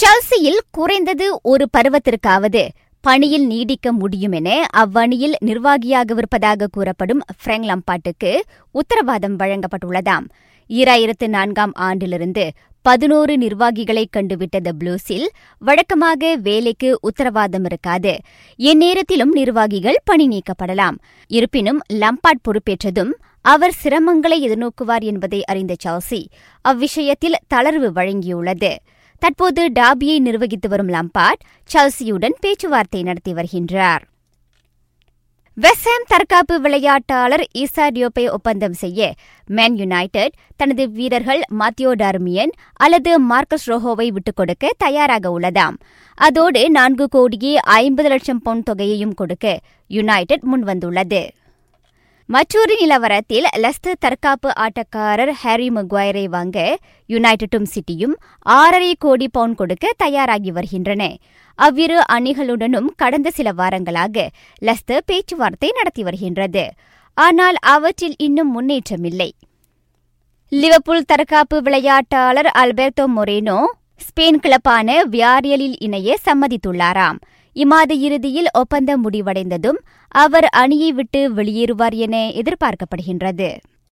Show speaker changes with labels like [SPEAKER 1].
[SPEAKER 1] செல்சியில் குறைந்தது ஒரு பருவத்திற்காவது பணியில் நீடிக்க முடியும் என அவ்வணியில் நிர்வாகியாகவிருப்பதாக கூறப்படும் பிராங்க் லம்பாட்டுக்கு உத்தரவாதம் வழங்கப்பட்டுள்ளதாம். ஈராயிரத்து நான்காம் ஆண்டிலிருந்து பதினோரு நிர்வாகிகளை கண்டுவிட்ட த ப்ளூஸில் வழக்கமாக வேலைக்கு உத்தரவாதம் இருக்காது. இந்நேரத்திலும் நிர்வாகிகள் பணி நீக்கப்படலாம். இருப்பினும் லம்பாட் பொறுப்பேற்றதும் அவர் சிரமங்களை எதிர்நோக்குவார் என்பதை அறிந்த சௌசி அவ்விஷயத்தில் தளர்வு வழங்கியுள்ளது. தற்போது டாபியை நிர்வகித்து வரும் லம்பார்ட் சல்சியுடன் பேச்சுவார்த்தை நடத்தி வருகின்றார். வெஸ்ஹாம் தற்காப்பு விளையாட்டாளர் ஈசா டியோப்பை ஒப்பந்தம் செய்ய மேன் யுனைடெட் தனது வீரர்கள் மாத்தியோ டார்மியன் அல்லது மார்க்கஸ் ரோஹோவை விட்டுக் கொடுக்க தயாராக உள்ளதாம். அதோடு நான்கு கோடியே ஐம்பது லட்சம் பவுண்ட் தொகையையும் கொடுக்க யுனைடெட் முன்வந்துள்ளது. மற்றொரு நிலவரத்தில் லெஸ்டர் தற்காப்பு ஆட்டக்காரர் ஹாரி மக்வாயரை வாங்க யுனைடெட்டும் சிட்டியும் ஆறரை கோடி பவுண்ட் கொடுக்க தயாராகி வருகின்றன. அவ்விரு அணிகளுடனும் கடந்த சில வாரங்களாக லெஸ்டர் பேச்சுவார்த்தை நடத்தி வருகின்றது. ஆனால் அவற்றில் இன்னும் முன்னேற்றமில்லை. லிவர்பூல் தற்காப்பு விளையாட்டாளர் அல்பெர்டோ மொரேனோ ஸ்பெயின் கிளப்பான வியாரியலில் இணைய சம்மதித்துள்ளாராம். இம்மாத இறுதியில் ஒப்பந்தம் முடிவடைந்ததும் அவர் அணியை விட்டு வெளியேறுவார் என எதிர்பார்க்கப்படுகின்றது.